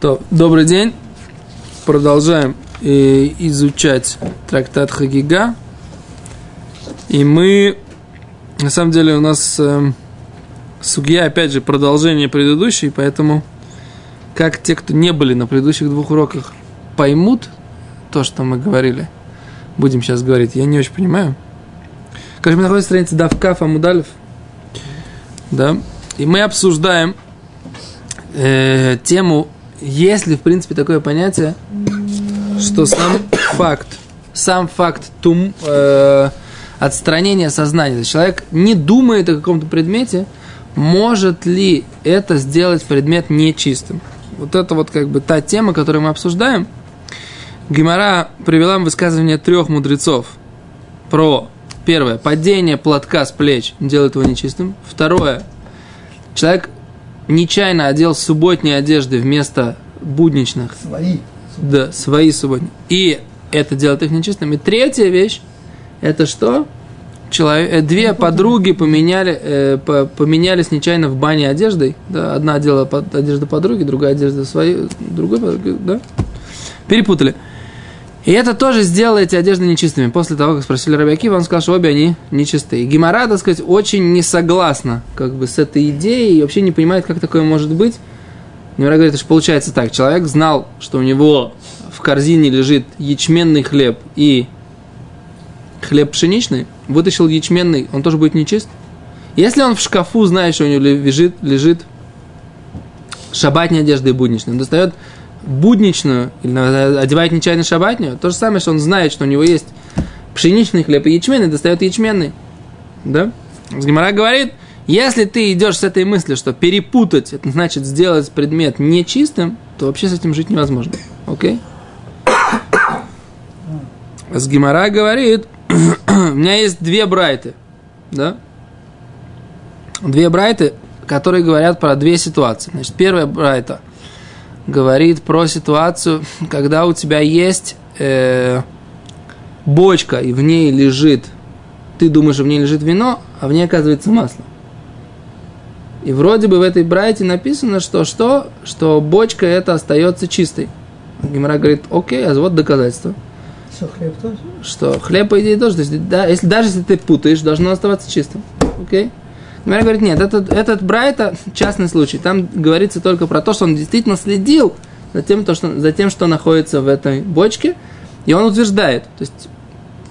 То, добрый день. Продолжаем э, изучать трактат Хагига. И мы, на самом деле, у нас э, судья, опять же, продолжение предыдущей, поэтому как те, кто не были на предыдущих двух уроках, поймут то, что мы говорили, будем сейчас говорить, я не очень понимаю. Как мы находимся на странице Давкаф Амудалев, да, и мы обсуждаем э, тему, есть ли, в принципе, такое понятие, что сам факт, сам факт тум, э, отстранения сознания, человек не думает о каком-то предмете, может ли это сделать предмет нечистым? Вот это вот как бы та тема, которую мы обсуждаем. Гимара привела высказывание трех мудрецов про первое, падение платка с плеч делает его нечистым. Второе, человек нечаянно одел субботние одежды вместо будничных. Свои. Да, свои субботние. И это делает их нечистым. И третья вещь, это что? Человек, э, две подруги поменяли, э, по, поменялись нечаянно в бане одеждой. Да, одна одела под, одежду подруги, другая одежда своей, другой подруги, да? Перепутали. И это тоже сделало эти одежды нечистыми. После того, как спросили Рабиаки, он сказал, что обе они нечистые. Гимара, так сказать, очень не согласна как бы, с этой идеей и вообще не понимает, как такое может быть. Гимара говорит, что получается так. Человек знал, что у него в корзине лежит ячменный хлеб и хлеб пшеничный, вытащил ячменный, он тоже будет нечист. Если он в шкафу знает, что у него лежит, лежит шабатная одежда и будничная, он достает будничную, или одевает нечаянно шабатню, то же самое, что он знает, что у него есть пшеничный хлеб и ячменный, достает ячменный. Да? Гимара говорит, если ты идешь с этой мыслью, что перепутать, это значит сделать предмет нечистым, то вообще с этим жить невозможно. Окей? С Гимара говорит, у меня есть две брайты, да? Две брайты, которые говорят про две ситуации. Значит, первая брайта говорит про ситуацию, когда у тебя есть э, бочка, и в ней лежит, ты думаешь, что в ней лежит вино, а в ней оказывается масло. И вроде бы в этой брайте написано, что что? Что бочка это остается чистой. Гимара говорит, окей, а вот доказательство. Что, хлеб тоже? Что хлеб, по идее, тоже. То есть, да, если, даже если ты путаешь, должно оставаться чистым. Окей? Гимара говорит, нет, этот, этот Брайта частный случай. Там говорится только про то, что он действительно следил за тем, то, что, за тем, что находится в этой бочке. И он утверждает, то есть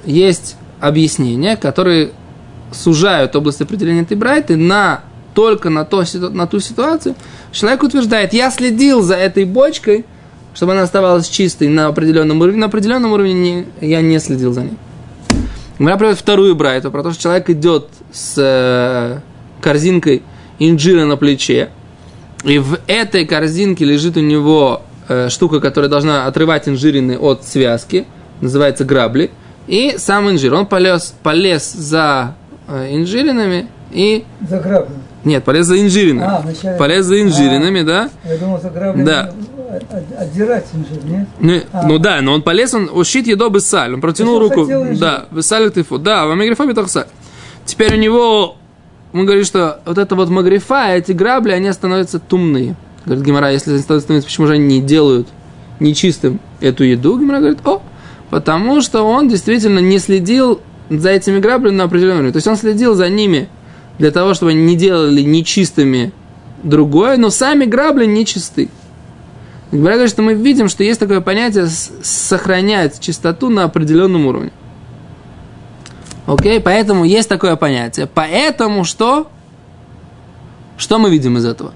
есть объяснения, которые сужают область определения этой Брайты на только на, то, на ту ситуацию. Человек утверждает, я следил за этой бочкой, чтобы она оставалась чистой на определенном уровне. На определенном уровне не, я не следил за ней. Мы приводит вторую брайту, про то, что человек идет с э, корзинкой инжира на плече, и в этой корзинке лежит у него э, штука, которая должна отрывать инжирины от связки, называется грабли, и сам инжир. Он полез, полез за э, инжиринами и... За граблями. Нет, полез за инжиринами. А, вначале- полез за инжиринами, А. да? Я думал, за граблями Да. от- отдирать инжир, нет? Ну, А. ну да, но он полез, он ушит едо бы саль. Он протянул руку. Да, высаль ты Да, в амигрифа битах саль. Теперь у него, мы говорим, что вот это вот магрифа, эти грабли, они становятся тумные. Говорит Гимара, если они становятся почему же они не делают нечистым эту еду? Гимара говорит, о, потому что он действительно не следил за этими граблями на определенном уровне. То есть он следил за ними для того, чтобы они не делали нечистыми другое, но сами грабли нечисты. Гимара говорит, что мы видим, что есть такое понятие сохранять чистоту на определенном уровне. Окей, поэтому есть такое понятие. Поэтому что? Что мы видим из этого?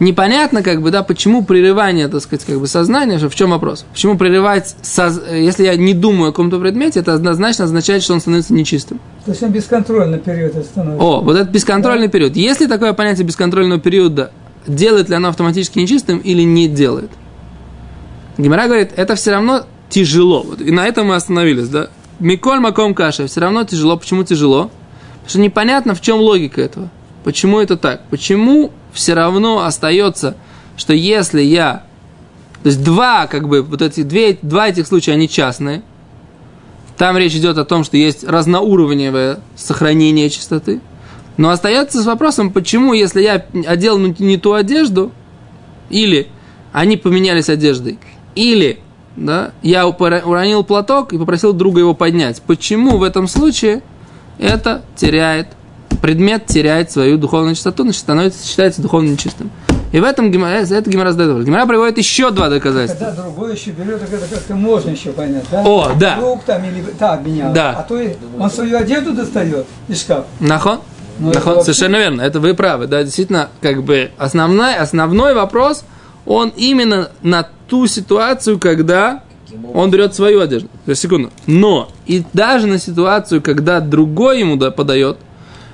Непонятно, как бы, да, почему прерывание, так сказать, как бы сознания, в чем вопрос? Почему прерывать, соз- если я не думаю о каком-то предмете, это однозначно означает, что он становится нечистым. То есть он бесконтрольно период становится. О, вот этот бесконтрольный период. Если такое понятие бесконтрольного периода, делает ли оно автоматически нечистым или не делает? Гимара говорит, это все равно тяжело. Вот, и на этом мы остановились, да? Миколь маком каша, все равно тяжело. Почему тяжело? Потому что непонятно, в чем логика этого. Почему это так? Почему все равно остается, что если я... То есть два, как бы, вот эти две, два этих случая, они частные. Там речь идет о том, что есть разноуровневое сохранение чистоты. Но остается с вопросом, почему, если я одел не ту одежду, или они поменялись одеждой. Или, да, я уронил платок и попросил друга его поднять. Почему в этом случае это теряет, предмет теряет свою духовную чистоту, значит, становится, считается духовно нечистым. И в этом Гемара, это Гемара задает. Гемара приводит еще два доказательства. Когда другой еще берет, это как-то можно еще понять, да? О, да. Друг там или так менял. Да. А то он свою одежду достает из шкафа. Нахон? Ну, Нахон, вообще- совершенно верно, это вы правы. Да, действительно, как бы основной, основной вопрос, он именно на ту ситуацию, когда он берет свою одежду. То есть, секунду. Но и даже на ситуацию, когда другой ему да, подает,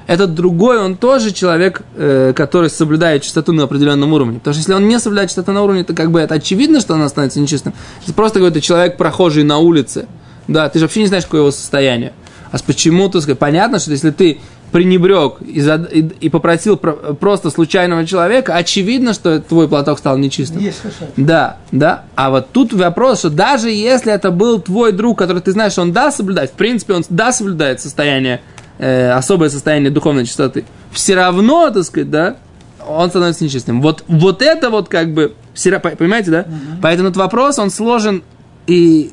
этот другой, он тоже человек, э, который соблюдает чистоту на определенном уровне. Потому что если он не соблюдает чистоту на уровне, то как бы это очевидно, что он становится нечистым. Это просто какой-то человек, прохожий на улице. Да, ты же вообще не знаешь, какое его состояние. А почему ты? Понятно, что если ты пренебрег и, зад- и- и попросил про- просто случайного человека, очевидно, что твой платок стал нечистым. Есть. Да, да. А вот тут вопрос, что даже если это был твой друг, который ты знаешь, он да соблюдает, в принципе, он да соблюдает состояние, э, особое состояние духовной чистоты, все равно, так сказать, да, он становится нечистым. Вот, вот это вот как бы, все понимаете, да? Поэтому этот вопрос, он сложен и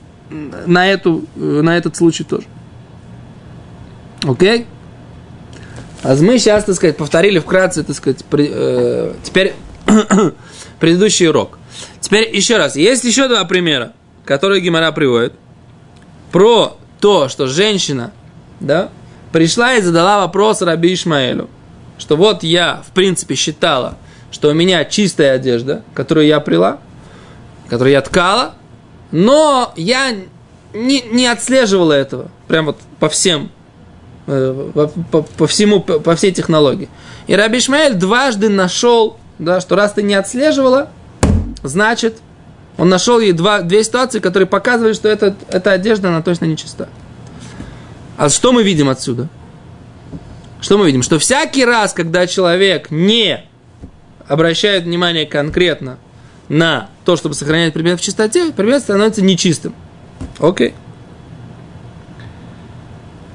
на, эту, на этот случай тоже. Окей? А мы сейчас, так сказать, повторили вкратце, так сказать, при- э, теперь предыдущий урок. Теперь еще раз. Есть еще два примера, которые Гимара приводит. Про то, что женщина, да, пришла и задала вопрос Раби Ишмаэлю, что вот я, в принципе, считала, что у меня чистая одежда, которую я прила, которую я ткала, но я не, не отслеживала этого, прям вот по всем, по, по- по всему, по, по всей технологии. И Раби Ишмаэль дважды нашел, да, что раз ты не отслеживала, значит, он нашел ей два, две ситуации, которые показывали, что это, эта одежда, она точно не чиста. А что мы видим отсюда? Что мы видим? Что всякий раз, когда человек не обращает внимание конкретно на то, чтобы сохранять предмет в чистоте, предмет становится нечистым. Окей.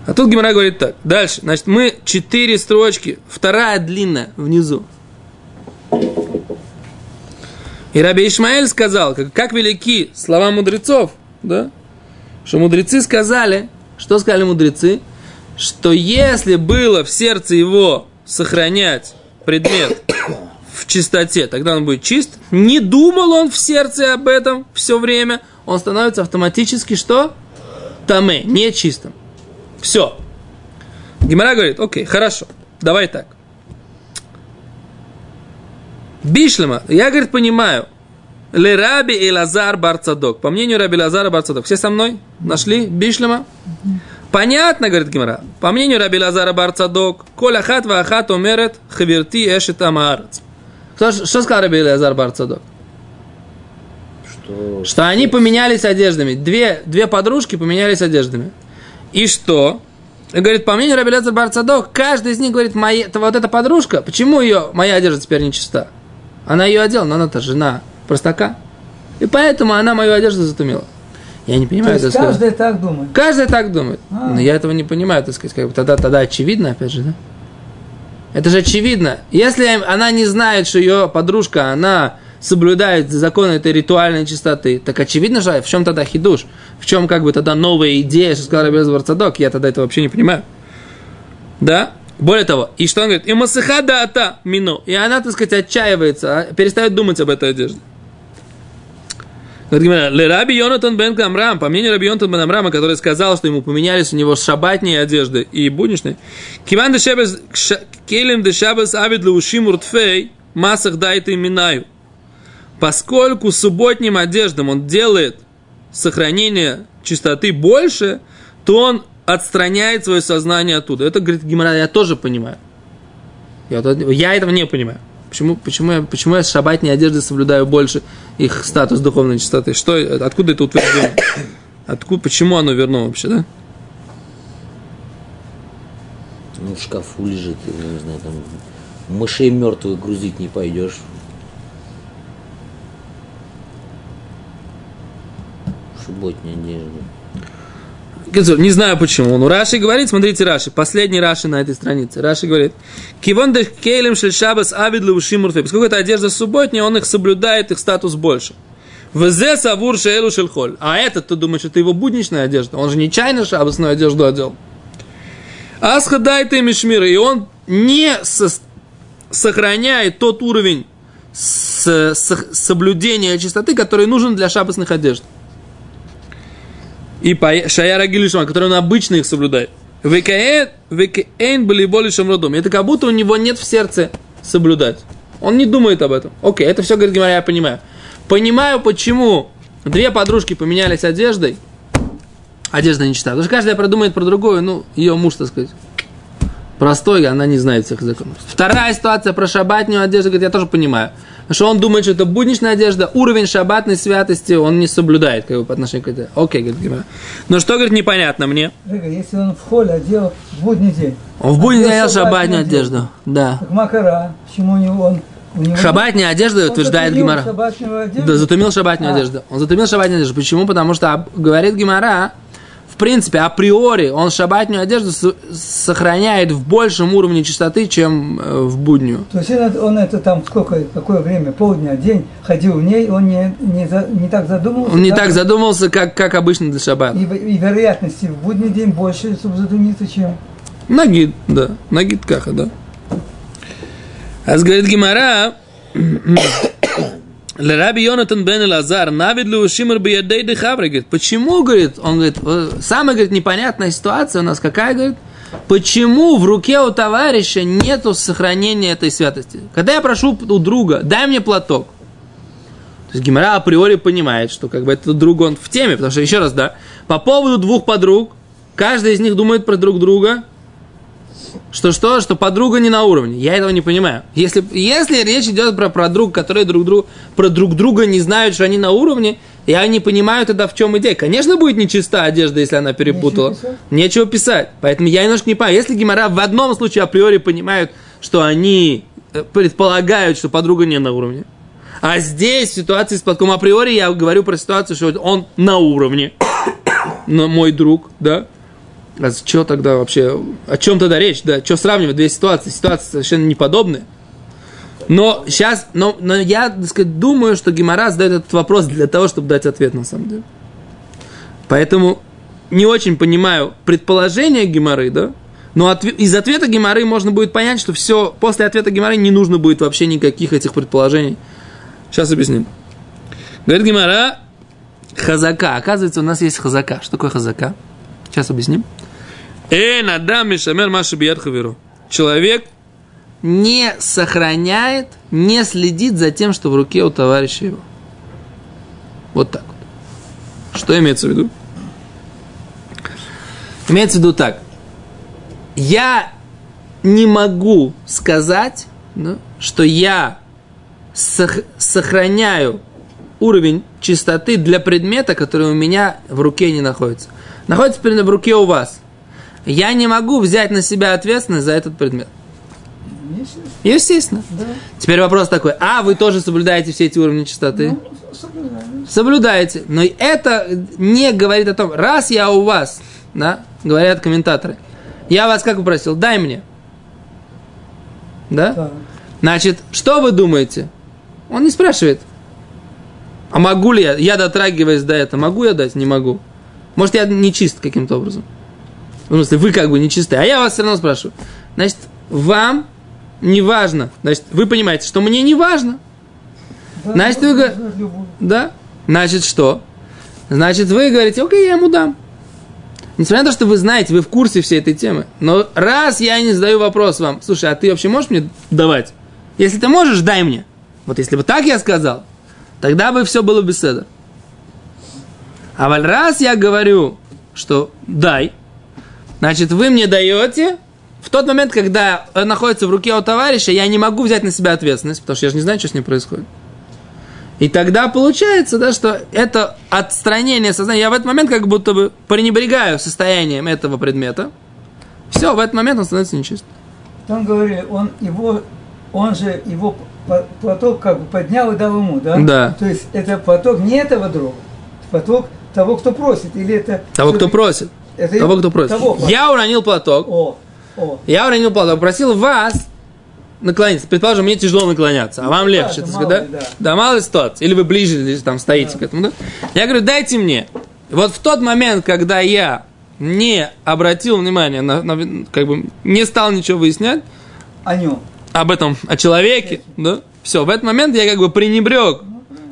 А тут Гимара говорит так. Дальше. Значит, мы четыре строчки. Вторая длинная внизу. И Раби Ишмаэль сказал, как, как велики слова мудрецов, да? Что мудрецы сказали, что сказали мудрецы? Что если было в сердце его сохранять предмет в чистоте, тогда он будет чист. Не думал он в сердце об этом все время, он становится автоматически что? Таме, нечистым. Все. Гимара говорит, окей, хорошо, давай так. Бишлема, я, говорит, понимаю. Лераби и Лазар Барцадок. По мнению Раби Лазара Барцадок. Все со мной? Нашли? Бишлема? Понятно, говорит Гимара. По мнению Раби Лазара Барцадок. Коля хат ва ахат омерет хаверти эшет амаарец. Кто, что сказал Раби Лазар Барцадок? Что... Что они поменялись одеждами. Две, две подружки поменялись одеждами. И что? И говорит, по мнению Раби Лазар Барцадок, каждый из них говорит, моя, это вот эта подружка, почему ее, моя одежда теперь не чиста? Она ее одела, но она-то жена простака. И поэтому она мою одежду затумила. Я не То понимаю, есть так сказать. каждый так думает. Каждый так думает. А. Но я этого не понимаю, так сказать. Как бы тогда, тогда очевидно, опять же, да? Это же очевидно. Если она не знает, что ее подружка, она соблюдает законы этой ритуальной чистоты, так очевидно же, в чем тогда хидуш? В чем как бы тогда новая идея, что сказал Рабиаз Варцадок? Я тогда это вообще не понимаю. Да? Более того, и что он говорит? И масыха дата мину. И она, так сказать, отчаивается, а, перестает думать об этой одежде. Ле Раби Йонатан бен Камрам, по мнению Раби Йонатан бен Амрама, который сказал, что ему поменялись у него шабатные одежды и будничные. Киван де шебес, кша- келем де шабес авид леушим уртфей, масах дайте минаю. Поскольку субботним одеждам он делает сохранение чистоты больше, то он отстраняет свое сознание оттуда. Это, говорит Гимара, я тоже понимаю. Я, я этого не понимаю. Почему, почему, я, почему я с шабатной одежды соблюдаю больше их статус духовной чистоты? Что, откуда это утверждение? Откуда, почему оно верно вообще, да? Ну, в шкафу лежит, я не знаю, там мышей мертвых грузить не пойдешь. Субботняя одежда. Кицур, Не знаю почему. Ну, Раши говорит, смотрите, Раши, последний Раши на этой странице. Раши говорит, Кивон кейлем шель шабас авид левушим мурфей. Поскольку это одежда субботняя, он их соблюдает, их статус больше. Взе савур шеэлу шельхоль. А этот, ты думаешь, это его будничная одежда? Он же не чайно шабасную одежду одел. Асха дайте мишмира. И он не со- сохраняет тот уровень с- с- соблюдения чистоты, который нужен для шабасных одежд. И по Шаяра Гилишма, который он обычно их соблюдает. Векеэн были более шамродом. Это как будто у него нет в сердце соблюдать. Он не думает об этом. Окей, это все, говорит Гимара, я понимаю. Понимаю, почему две подружки поменялись одеждой. Одежда не читает. Потому что каждая продумает про другую, ну, ее муж, так сказать, простой, она не знает всех законов. Вторая ситуация про шабатнюю одежду, говорит, я тоже понимаю. Что он думает, что это будничная одежда, уровень шабатной святости он не соблюдает, как бы, по отношению к этой. Окей, говорит Гимара. Но что, говорит, непонятно мне. Рыга, если он в холле одел в будний день, Он в будни Одел одел шабатную одежду. одежду. Да. как макара, почему у него он... Шабатная одежда, Он утверждает Гимара. Да, затумил шабатную А. одежду. Он затумил шабатную одежду. Почему? Потому что говорит Гимара, в принципе, априори он шабатную одежду с- сохраняет в большем уровне чистоты, чем э, в буднюю. То есть он, он это там сколько, какое время, полдня, день ходил в ней, он не, не, за- не так задумывался. Он не да? так задумался, как, как обычно для шаббата. И, и вероятности в будний день больше, чтобы задумиться, чем... Нагид, да. Нагид каха, да. А говорит Гимара, Раби Йонатан бен Лазар, навид лу шимр биядей де хаври, говорит, почему, говорит, он говорит, самая, говорит, непонятная ситуация у нас какая, говорит, почему в руке у товарища нету сохранения этой святости? Когда я прошу у друга, дай мне платок, то есть Гимара априори понимает, что как бы этот друг, он в теме, потому что, еще раз, да, по поводу двух подруг, каждая из них думает про друг друга, что что, что подруга не на уровне. Я этого не понимаю. Если, если речь идет про подруг, которые друг друг, про друг друга не знают, что они на уровне, я не понимаю тогда, в чем идея. Конечно, будет нечиста одежда, если она перепутала. Нечего писать. Нечего писать. Поэтому я немножко не понимаю. Если Гимара в одном случае априори понимают, что они э, предполагают, что подруга не на уровне, а здесь в ситуации с платком априори я говорю про ситуацию, что он на уровне, но мой друг, да, а что тогда вообще, о чем тогда речь, да, что сравнивать две ситуации, ситуации совершенно неподобные. Но сейчас, но, но я, так сказать, думаю, что Гимара задает этот вопрос для того, чтобы дать ответ на самом деле. Поэтому не очень понимаю предположение Гимары, да, но отве- из ответа Гимары можно будет понять, что все, после ответа Гимары не нужно будет вообще никаких этих предположений. Сейчас объясним. Говорит Гимара, хазака. Оказывается, у нас есть хазака. Что такое хазака? Сейчас объясним. Эн адам мишамер маши бият хаверу. Человек не сохраняет, не следит за тем, что в руке у товарища его. Вот так вот. Что имеется в виду? Имеется в виду так. Я не могу сказать, да, что я сох- сохраняю уровень чистоты для предмета, который у меня в руке не находится. Находится в руке у вас. Я не могу взять на себя ответственность за этот предмет. Естественно, Естественно. да. Теперь вопрос такой, а вы тоже соблюдаете все эти уровни чистоты? Ну, соблюдаем. Соблюдаете. Но это не говорит о том, раз я у вас, да, говорят комментаторы, я вас как попросил, дай мне. Да? Так. Значит, что вы думаете? Он не спрашивает. А могу ли я? Я дотрагиваюсь до этого. Могу я дать? Не могу. Может, я не чист каким-то образом. В смысле, вы как бы не чисты. А я вас все равно спрашиваю. Значит, вам не важно. Значит, вы понимаете, что мне не важно. Да, Значит, вы говорите-. Да? Значит, что? Значит, вы говорите, окей, я ему дам. Несмотря на то, что вы знаете, вы в курсе всей этой темы. Но раз я не задаю вопрос вам, слушай, а ты вообще можешь мне давать? Если ты можешь, дай мне. Вот если бы так я сказал, тогда бы все было беседа. А раз я говорю, что дай, значит, вы мне даете, в тот момент, когда он находится в руке у товарища, я не могу взять на себя ответственность, потому что я же не знаю, что с ним происходит. И тогда получается, да, что это отстранение сознания. Я в этот момент как будто бы пренебрегаю состоянием этого предмета. Все, в этот момент он становится нечистым. Там говорили, он его, он же его п- платок как бы поднял и дал ему, да? Да. То есть это платок не этого друга, платок того, кто просит, или это... Того, кто просит. Это Того, кто просит. того. Я уронил платок. О, о. Я уронил платок. Просил вас наклониться. Предположим, мне тяжело наклоняться, а вам Ну, легче. да, так мало сказать, ли, да? да. да, мало ли ситуации. Или вы ближе или там стоите к этому, да? Я говорю, дайте мне. Вот в тот момент, когда я не обратил внимания, на, на- как бы не стал ничего выяснять О нем. об этом, о человеке, да? Все, в этот момент я как бы пренебрег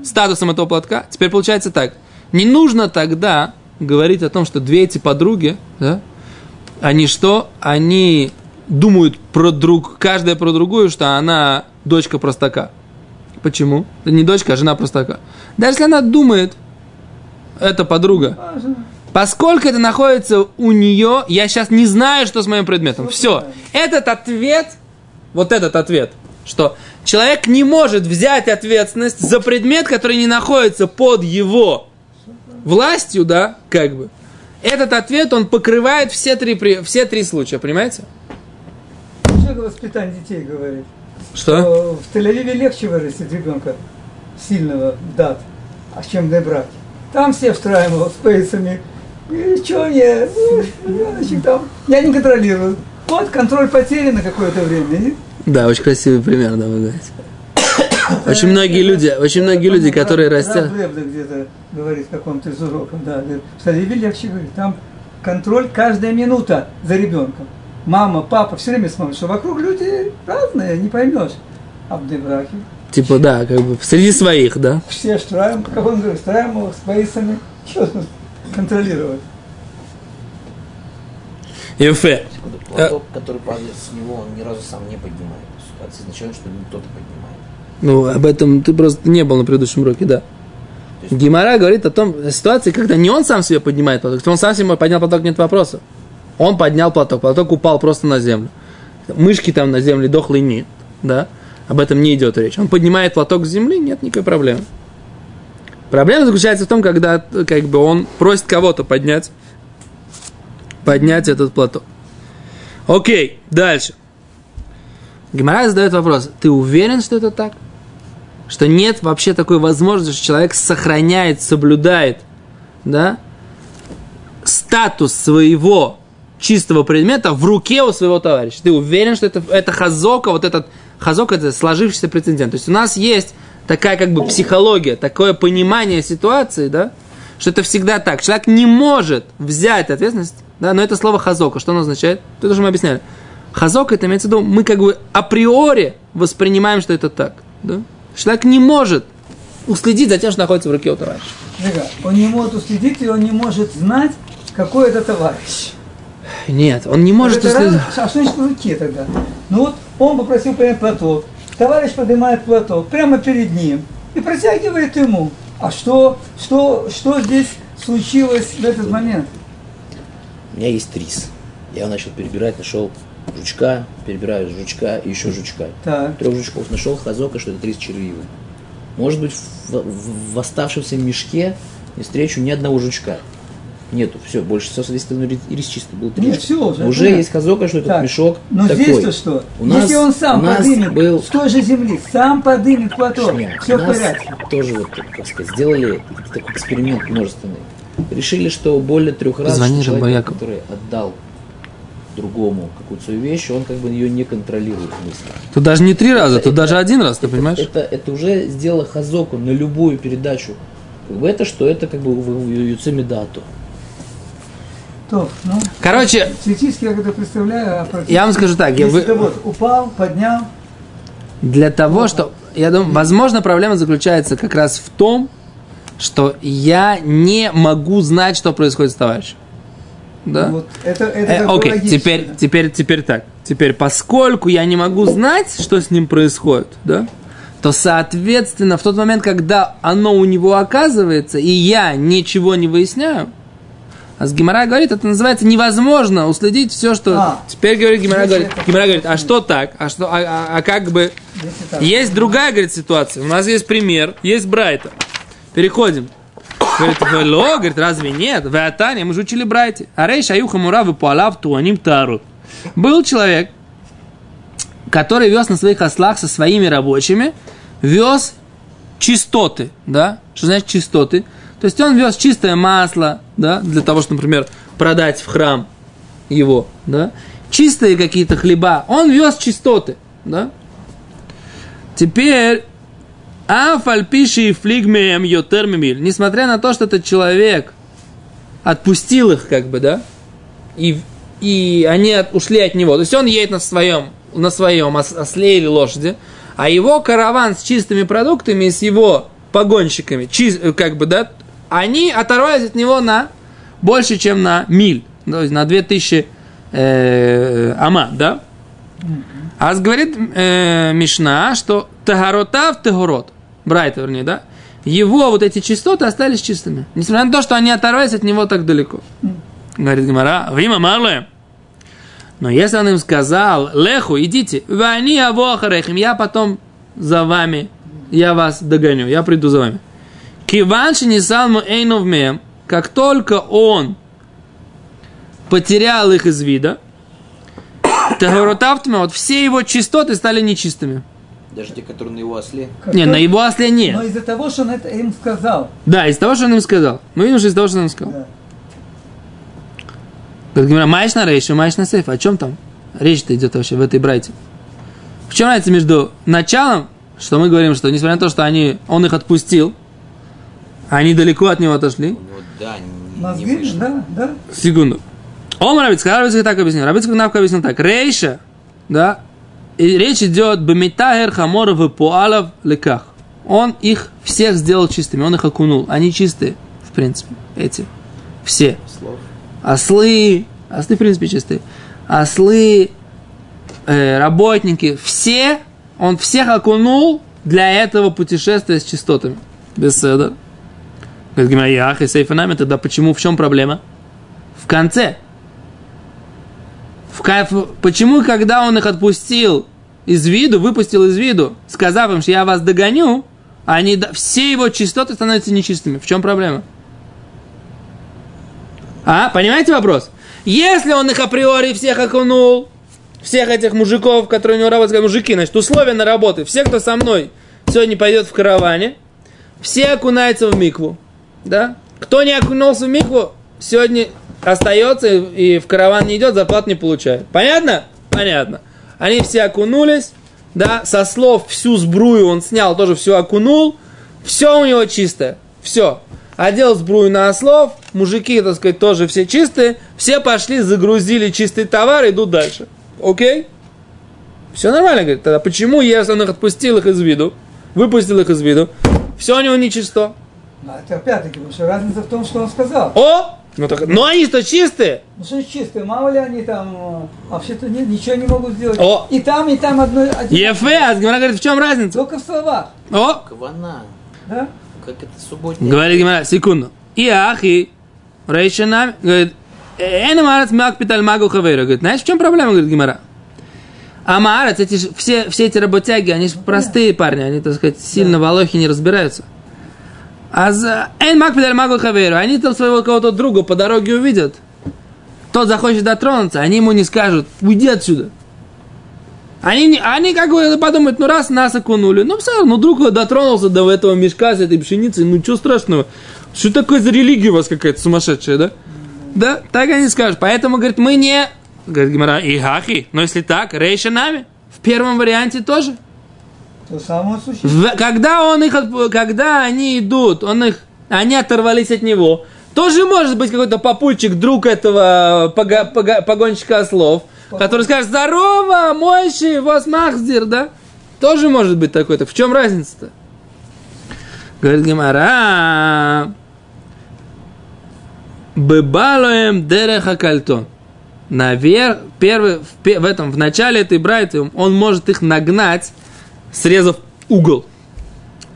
статусом этого платка. Теперь получается так. Не нужно тогда говорить о том, что две эти подруги, да, они что? Они думают про друг, каждая про другую, что она дочка простака. Почему? Это не дочка, а жена простака. Даже если она думает, это подруга, Важно. Поскольку это находится у нее, я сейчас не знаю, что с моим предметом. Все. Этот ответ, вот этот ответ, что человек не может взять ответственность за предмет, который не находится под его властью, да, как бы. Этот ответ, он покрывает все три, все три случая, понимаете? Что воспитание детей говорит? Что? Что в Тель-Авиве легче вырастить ребенка сильного дат, а чем на браке. Там все встраивают с пейсами. И что я, ребеночек там, я не контролирую. Вот контроль потери на какое-то время. Да, очень красивый пример, да, вы говорите. Очень многие люди, очень многие люди, которые растят. Где-то говорит в каком-то из уроков, да, Тель-Авиве легче говорит, там контроль каждая минута за ребенком. Мама, папа все время смотрят, что вокруг люди разные, не поймешь. А в Типа, да, как бы среди своих, да. все штраем, как он говорит, штраем с пейсами, что контролировать. Юфе. Секунду, Платок, который падает с него, он ни разу сам не поднимает. Это означает, что кто-то поднимает. Ну, об этом ты просто не был на предыдущем уроке, да. Гимара говорит о том о ситуации, когда не он сам себе поднимает платок, он сам себе поднял платок, нет вопроса. Он поднял платок, платок упал просто на землю. Мышки там на земле дохлые нет, да. Об этом не идет речь. Он поднимает платок с земли, нет никакой проблемы. Проблема заключается в том, когда как бы он просит кого-то поднять, поднять этот платок. Окей, дальше. Гимара задает вопрос, ты уверен, что это так? Что нет вообще такой возможности, что человек сохраняет, соблюдает, да, статус своего чистого предмета в руке у своего товарища. Ты уверен, что это, это хазока, вот этот хазок это сложившийся прецедент. То есть у нас есть такая как бы психология, такое понимание ситуации, да, что это всегда так. Человек не может взять ответственность, да, но это слово хазока, что оно означает? Это уже мы объясняли. Хазок это имеется в виду, мы как бы априори воспринимаем, что это так. Да? Человек не может уследить за тем, что находится в руке у товарища. Ребят, он не может уследить, и он не может знать, какой это товарищ. Нет, он не может Это уследить. раз- а что значит в руке тогда? Ну вот он попросил поднять платок. Товарищ поднимает платок прямо перед ним и протягивает ему. А что, что, что здесь случилось в этот момент? У меня есть рис. Я его начал перебирать, нашел жучка, перебираю жучка и еще жучка. Так. Трех жучков нашел, хазока, что это рис червивый. Может быть, в, в- в оставшемся мешке не встречу ни одного жучка. Нету, все, больше все соответственно рис, рис чистый был три. Нет, всё уже, уже понятно. есть хазока, что этот Так, мешок Но такой. здесь-то что? У нас, Если он сам у нас поднимет был с той же земли, сам поднимет платок, все в порядке. тоже вот, как сказать, сделали такой эксперимент множественный. Решили, что более трех раз Позвони человек, который отдал другому какую-то свою вещь, он как бы ее не контролирует мысли. Тут даже не три раза, Это- тут даже один раз, ты это, понимаешь? Это, это уже сделало хазоку на любую передачу. Как бы это что? Это как бы в Юцеми дату. То, ну, Короче, теоретически я это представляю, а практически- я вам скажу так, я вы- ты вот упал, поднял, Для того, что... Я думаю, возможно, проблема заключается как раз в том, что я не могу знать, что происходит с товарищем. Да? вот, это, это Э, Окей, логично. теперь, теперь, теперь так. Теперь, поскольку я не могу знать, что с ним происходит, да, то, соответственно, в тот момент, когда оно у него оказывается, и я ничего не выясняю, а с Гимара говорит, это называется невозможно уследить все, что... А. Теперь говорит Гимара, говорит, Гимара говорит, а что так? А, что, а, а- а как бы... Есть другая, говорит, ситуация. У нас есть пример, есть Брайта. Переходим. Говорит, вело, говорит, разве нет? В Атане, мы же учили Брайте. А рейш аюха муравы пуалав туаним тарут. Был человек, который вез на своих ослах со своими рабочими, вез чистоты, да? Что значит чистоты? То есть он вез чистое масло, да, для того, чтобы, например, продать в храм его, да, чистые какие-то хлеба, он вез чистоты, да. Теперь, афальпиши и флигмеем йотермимиль, несмотря на то, что этот человек отпустил их, как бы, да, и, и они от, ушли от него, то есть он едет на своем, на своем осле или лошади, а его караван с чистыми продуктами, с его погонщиками, чист, как бы, да, они оторвались от него на больше, чем на миль, то есть на 2000 э, ама, да? А говорит э, Мишна, что тагоротав тагорот, Брайта, вернее, да? Его вот эти частоты остались чистыми. Несмотря на то, что они оторвались от него так далеко. Говорит Гимара, Вима Марле. Но если он им сказал, Леху, идите, вани авохарехим, я потом за вами, я вас догоню, я приду за вами. Киванши не салму эйнов как только он потерял их из вида, Тагоротавтма, вот все его чистоты стали нечистыми. Даже те, которые на его осле. Как Не, на его осле Но нет. из-за того, что он это им сказал. Да, из того, что он им сказал. Мы видим, что из того, что он им сказал. Да. Говорит, Гимара, маешь на рейшу, маешь на сейф. О чем там речь-то идет вообще в этой брайте? В чем разница между началом, что мы говорим, что несмотря на то, что они, он их отпустил, они далеко от него отошли. У него, да, не, не Мозги, да, да. Секунду. Он Рабицкак, Рабицкак так объяснил. Рабицкак Навка объяснил так. Рейша, да, и речь идет Бамитагер Хаморов и Пуалов Леках. Он их всех сделал чистыми, он их окунул. Они чистые, в принципе, эти. Все. Ослы, ослы, в принципе, чистые. Ослы, э, работники, все, он всех окунул для этого путешествия с частотами. Без седа. Говорит Гимара, Ях и Сейфанами, тогда почему, в чем проблема? В конце. В ка- в- почему, когда он их отпустил из виду, выпустил из виду, сказав им, что я вас догоню, они, все его частоты становятся нечистыми. В чем проблема? А, понимаете вопрос? Если он их априори всех окунул, всех этих мужиков, которые у него работают, мужики, значит, условия на работы, все, кто со мной сегодня пойдет в караване, все окунаются в микву, да? Кто не окунулся в микву, сегодня остается и в караван не идет, зарплату не получает. Понятно? Понятно. Они все окунулись, да, со слов всю сбрую он снял, тоже все окунул, все у него чистое, все. Одел сбрую на ослов, мужики, так сказать, тоже все чистые, все пошли, загрузили чистый товар, идут дальше. Окей? Все нормально, говорит. Тогда почему, если он их отпустил их из виду, выпустил их из виду, все у него нечисто? А это опять-таки, потому что разница в том, что он сказал. О! Ну, так, но они-то чистые. Ну что чистые, мало ли они там э, вообще-то не- ничего не могут сделать. О! И там, и там одно. Ефе, а Гимара говорит, в чем разница? Только в словах, О! Кавана. да? Как это субботний. Говорит Гимара, секунду. И ахи, рейшанами, говорит, Эн Амарец мак питаль магу хавейра. Говорит, знаешь, в чем проблема, говорит Гимара? Амарец, эти, ж- все, все эти работяги, они же простые парни, они, так сказать, сильно в Алохе не разбираются. А Эн мак питаль магу хавейра, они там своего кого-то друга по дороге увидят. Тот захочет дотронуться, они ему не скажут, уйди отсюда. Они, они как бы подумают, ну раз нас окунули, ну все, ну друг дотронулся до этого мешка с этой пшеницей, ну что страшного? Что такое за религия у вас какая-то сумасшедшая, да? Да, так они скажут. Поэтому, говорит, мы не... Говорит Гимара, и хахи. Но если так, рейша нами. В первом варианте тоже. То самое существо. В- когда он их, когда они идут, он их, они оторвались от него, тоже может быть какой-то папульчик, друг этого пога- пога- погонщика ослов, который скажет, здорово, Мойши, вас Махздир, да? Тоже может быть такой-то. В чем разница-то? Говорит Гимара, Бебалоем дереха кальтон. Наверх, первый, в, в этом, в начале этой брайты, он может их нагнать, срезав угол.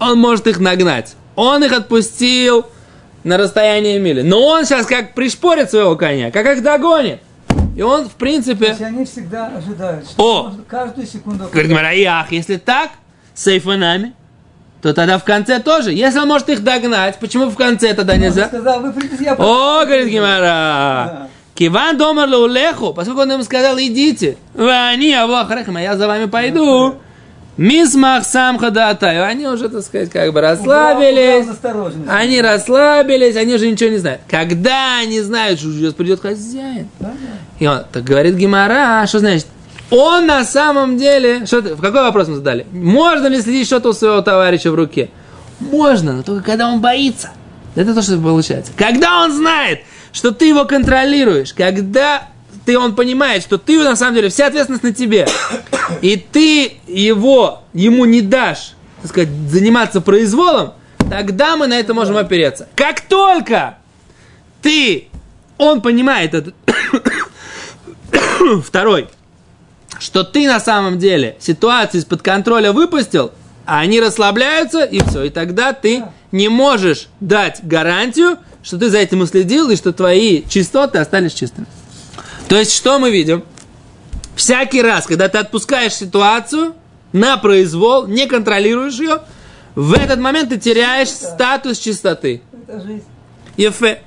Он может их нагнать. Он их отпустил на расстояние мили. Но он сейчас как пришпорит своего коня, как их догонит. И он, в То принципе, есть они всегда ожидают, что О! можно каждую секунду... говорит Мараях, если так, с сейфанами, то тогда в конце тоже. Если он может их догнать, почему в конце тогда Он нельзя? сказал, вы придите, я... О, говорит Да. Гимара. Киван домар леху, поскольку он им сказал, идите. Вы они, а я за вами пойду. Мисмах сам ходатаю. Они уже, так сказать, как бы Убрал- расслабились. убрал настороженность. Они расслабились, они уже ничего не знают. Когда они знают, что сейчас придет хозяин, Да, да. и он так говорит Гимара, что значит? Он на самом деле... Что в какой вопрос мы задали? Можно ли следить что-то у своего товарища в руке? Можно, но только когда он боится. Это то, что получается. Когда он знает, что ты его контролируешь, когда ты, он понимает, что ты на самом деле вся ответственность на тебе, и ты его, ему не дашь, так сказать, заниматься произволом, тогда мы на это можем опереться. Как только ты, он понимает это, второй, что ты на самом деле ситуацию из-под контроля выпустил, а они расслабляются, и все. И тогда ты не можешь дать гарантию, что ты за этим уследил, и что твои чистоты остались чистыми. То есть, что мы видим? Всякий раз, когда ты отпускаешь ситуацию на произвол, не контролируешь ее, в этот момент ты теряешь статус чистоты. Это жизнь. Ефе.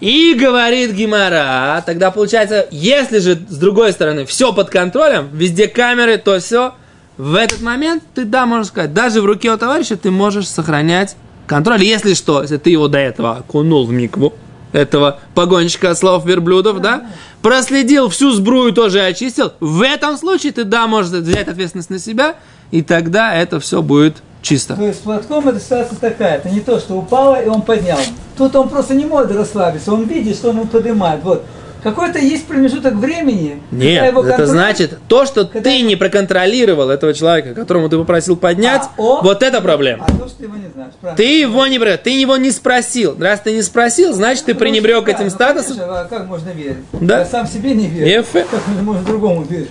И говорит Гимара, тогда получается, если же с другой стороны все под контролем, везде камеры, то все, в этот момент ты, да, можешь сказать, даже в руке у товарища ты можешь сохранять контроль. Если что, если ты его до этого окунул в микву, этого погонщика слов верблюдов, да, проследил всю сбрую тоже очистил, в этом случае ты, да, можешь взять ответственность на себя, и тогда это все будет чисто. То есть с платком эта ситуация такая. Это не то, что упало и он поднял. Тут он просто не может расслабиться. Он видит, что он поднимает. Вот. Какой-то есть промежуток времени. Нет, его это контроль- значит, то, что когда- ты не проконтролировал этого человека, которому ты попросил поднять, А он- вот это проблема. А то, что ты его не знаешь. правильно. Ты его не ты его не спросил. Раз ты не спросил, значит, ты Ну, пренебрег да, этим ну, статусом. конечно, а как можно верить? Да. Я сам себе не верю. Как можно другому верить?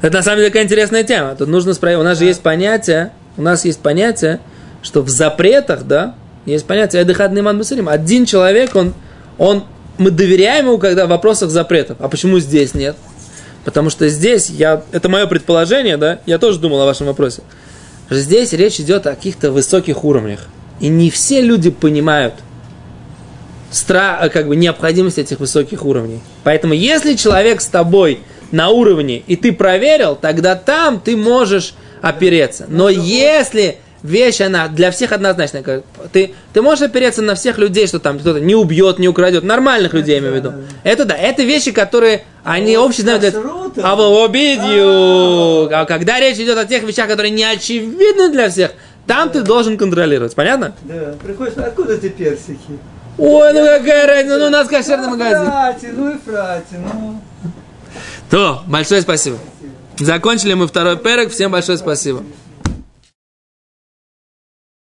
Это на самом деле такая интересная тема. Тут нужно спросить. У нас же есть понятие, у нас есть понятие, что в запретах, да, есть понятие «эдыхадный ман бусарим». Один человек, он, он, мы доверяем ему, когда в вопросах запретов. А почему здесь нет? Потому что здесь, я, это мое предположение, да, я тоже думал о вашем вопросе. Здесь речь идет о каких-то высоких уровнях. И не все люди понимают стра, как бы, необходимость этих высоких уровней. Поэтому, если человек с тобой на уровне, и ты проверил, тогда там ты можешь опереться. Но если вещь, она для всех однозначная, ты, ты можешь опереться на всех людей, что там кто-то не убьет, не украдет, нормальных людей, я имею в виду. Это да, это вещи, которые они общие знают. А obey you. А когда речь идет о тех вещах, которые не очевидны для всех, там ты должен контролировать. Понятно? Да. Приходишь, откуда ты персики? Ой, ну какая разница, ну у нас кошерный магазин. Фрати, ну и фрати, ну. То, большое спасибо. Закончили мы второй перек. Всем большое спасибо.